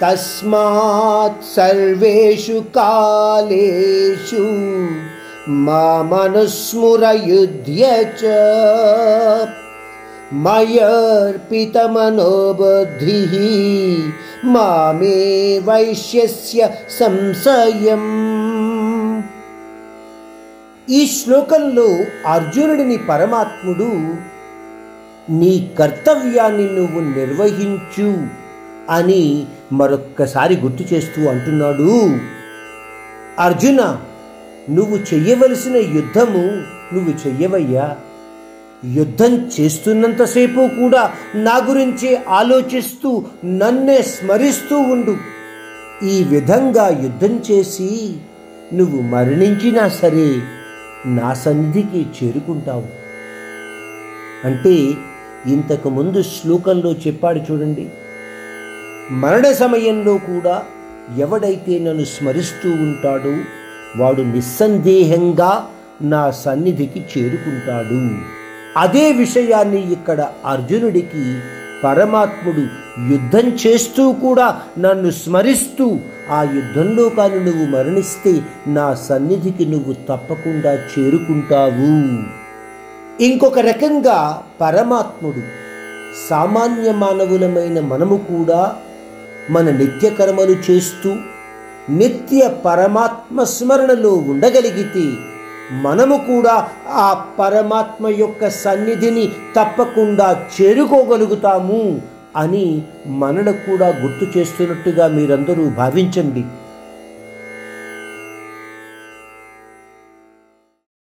తస్మాత్ సర్వేషు కాలేషు మామనుస్మృరయుధ్య చ మయర్పితమనోబుద్ధి మామే వైశ్యస్య సంశయం ఈ శ్లోకంలో అర్జునుడిని పరమాత్ముడు నీ కర్తవ్యాన్ని నువ్వు నిర్వహించు అని మరొక్కసారి గుర్తు చేస్తూ అంటున్నాడు. అర్జున నువ్వు చెయ్యవలసిన యుద్ధము నువ్వు చెయ్యవయ్యా. యుద్ధం చేస్తున్నంతసేపు కూడా నా గురించి ఆలోచిస్తూ నన్నే స్మరిస్తూ ఉండు. ఈ విధంగా యుద్ధం చేసి నువ్వు మరణించినా సరే నా సన్నిధికి చేరుకుంటావు. అంటే ఇంతకుముందు శ్లోకంలో చెప్పాడు చూడండి. మరణ సమయంలో కూడా ఎవడైతే నన్ను స్మరిస్తూ ఉంటాడో వాడు నిస్సందేహంగా నా సన్నిధికి చేరుకుంటాడు. అదే విషయాన్ని ఇక్కడ అర్జునుడికి పరమాత్ముడు యుద్ధం చేస్తూ కూడా నన్ను స్మరిస్తూ ఆ యుద్ధంలో కానీ నువ్వు మరణిస్తే నా సన్నిధికి నువ్వు తప్పకుండా చేరుకుంటావు. ఇంకొక రకంగా పరమాత్ముడు సామాన్య మానవులమైన మనము కూడా మన నిత్య కర్మలు చేస్తూ నిత్య పరమాత్మ స్మరణలో ఉండగలిగితే మనము కూడా ఆ పరమాత్మ యొక్క సన్నిధిని తప్పకుండా చేరుకోగలుగుతాము అని మనను కూడా గుర్తు చేస్తున్నట్టుగా మీరందరూ భావించండి.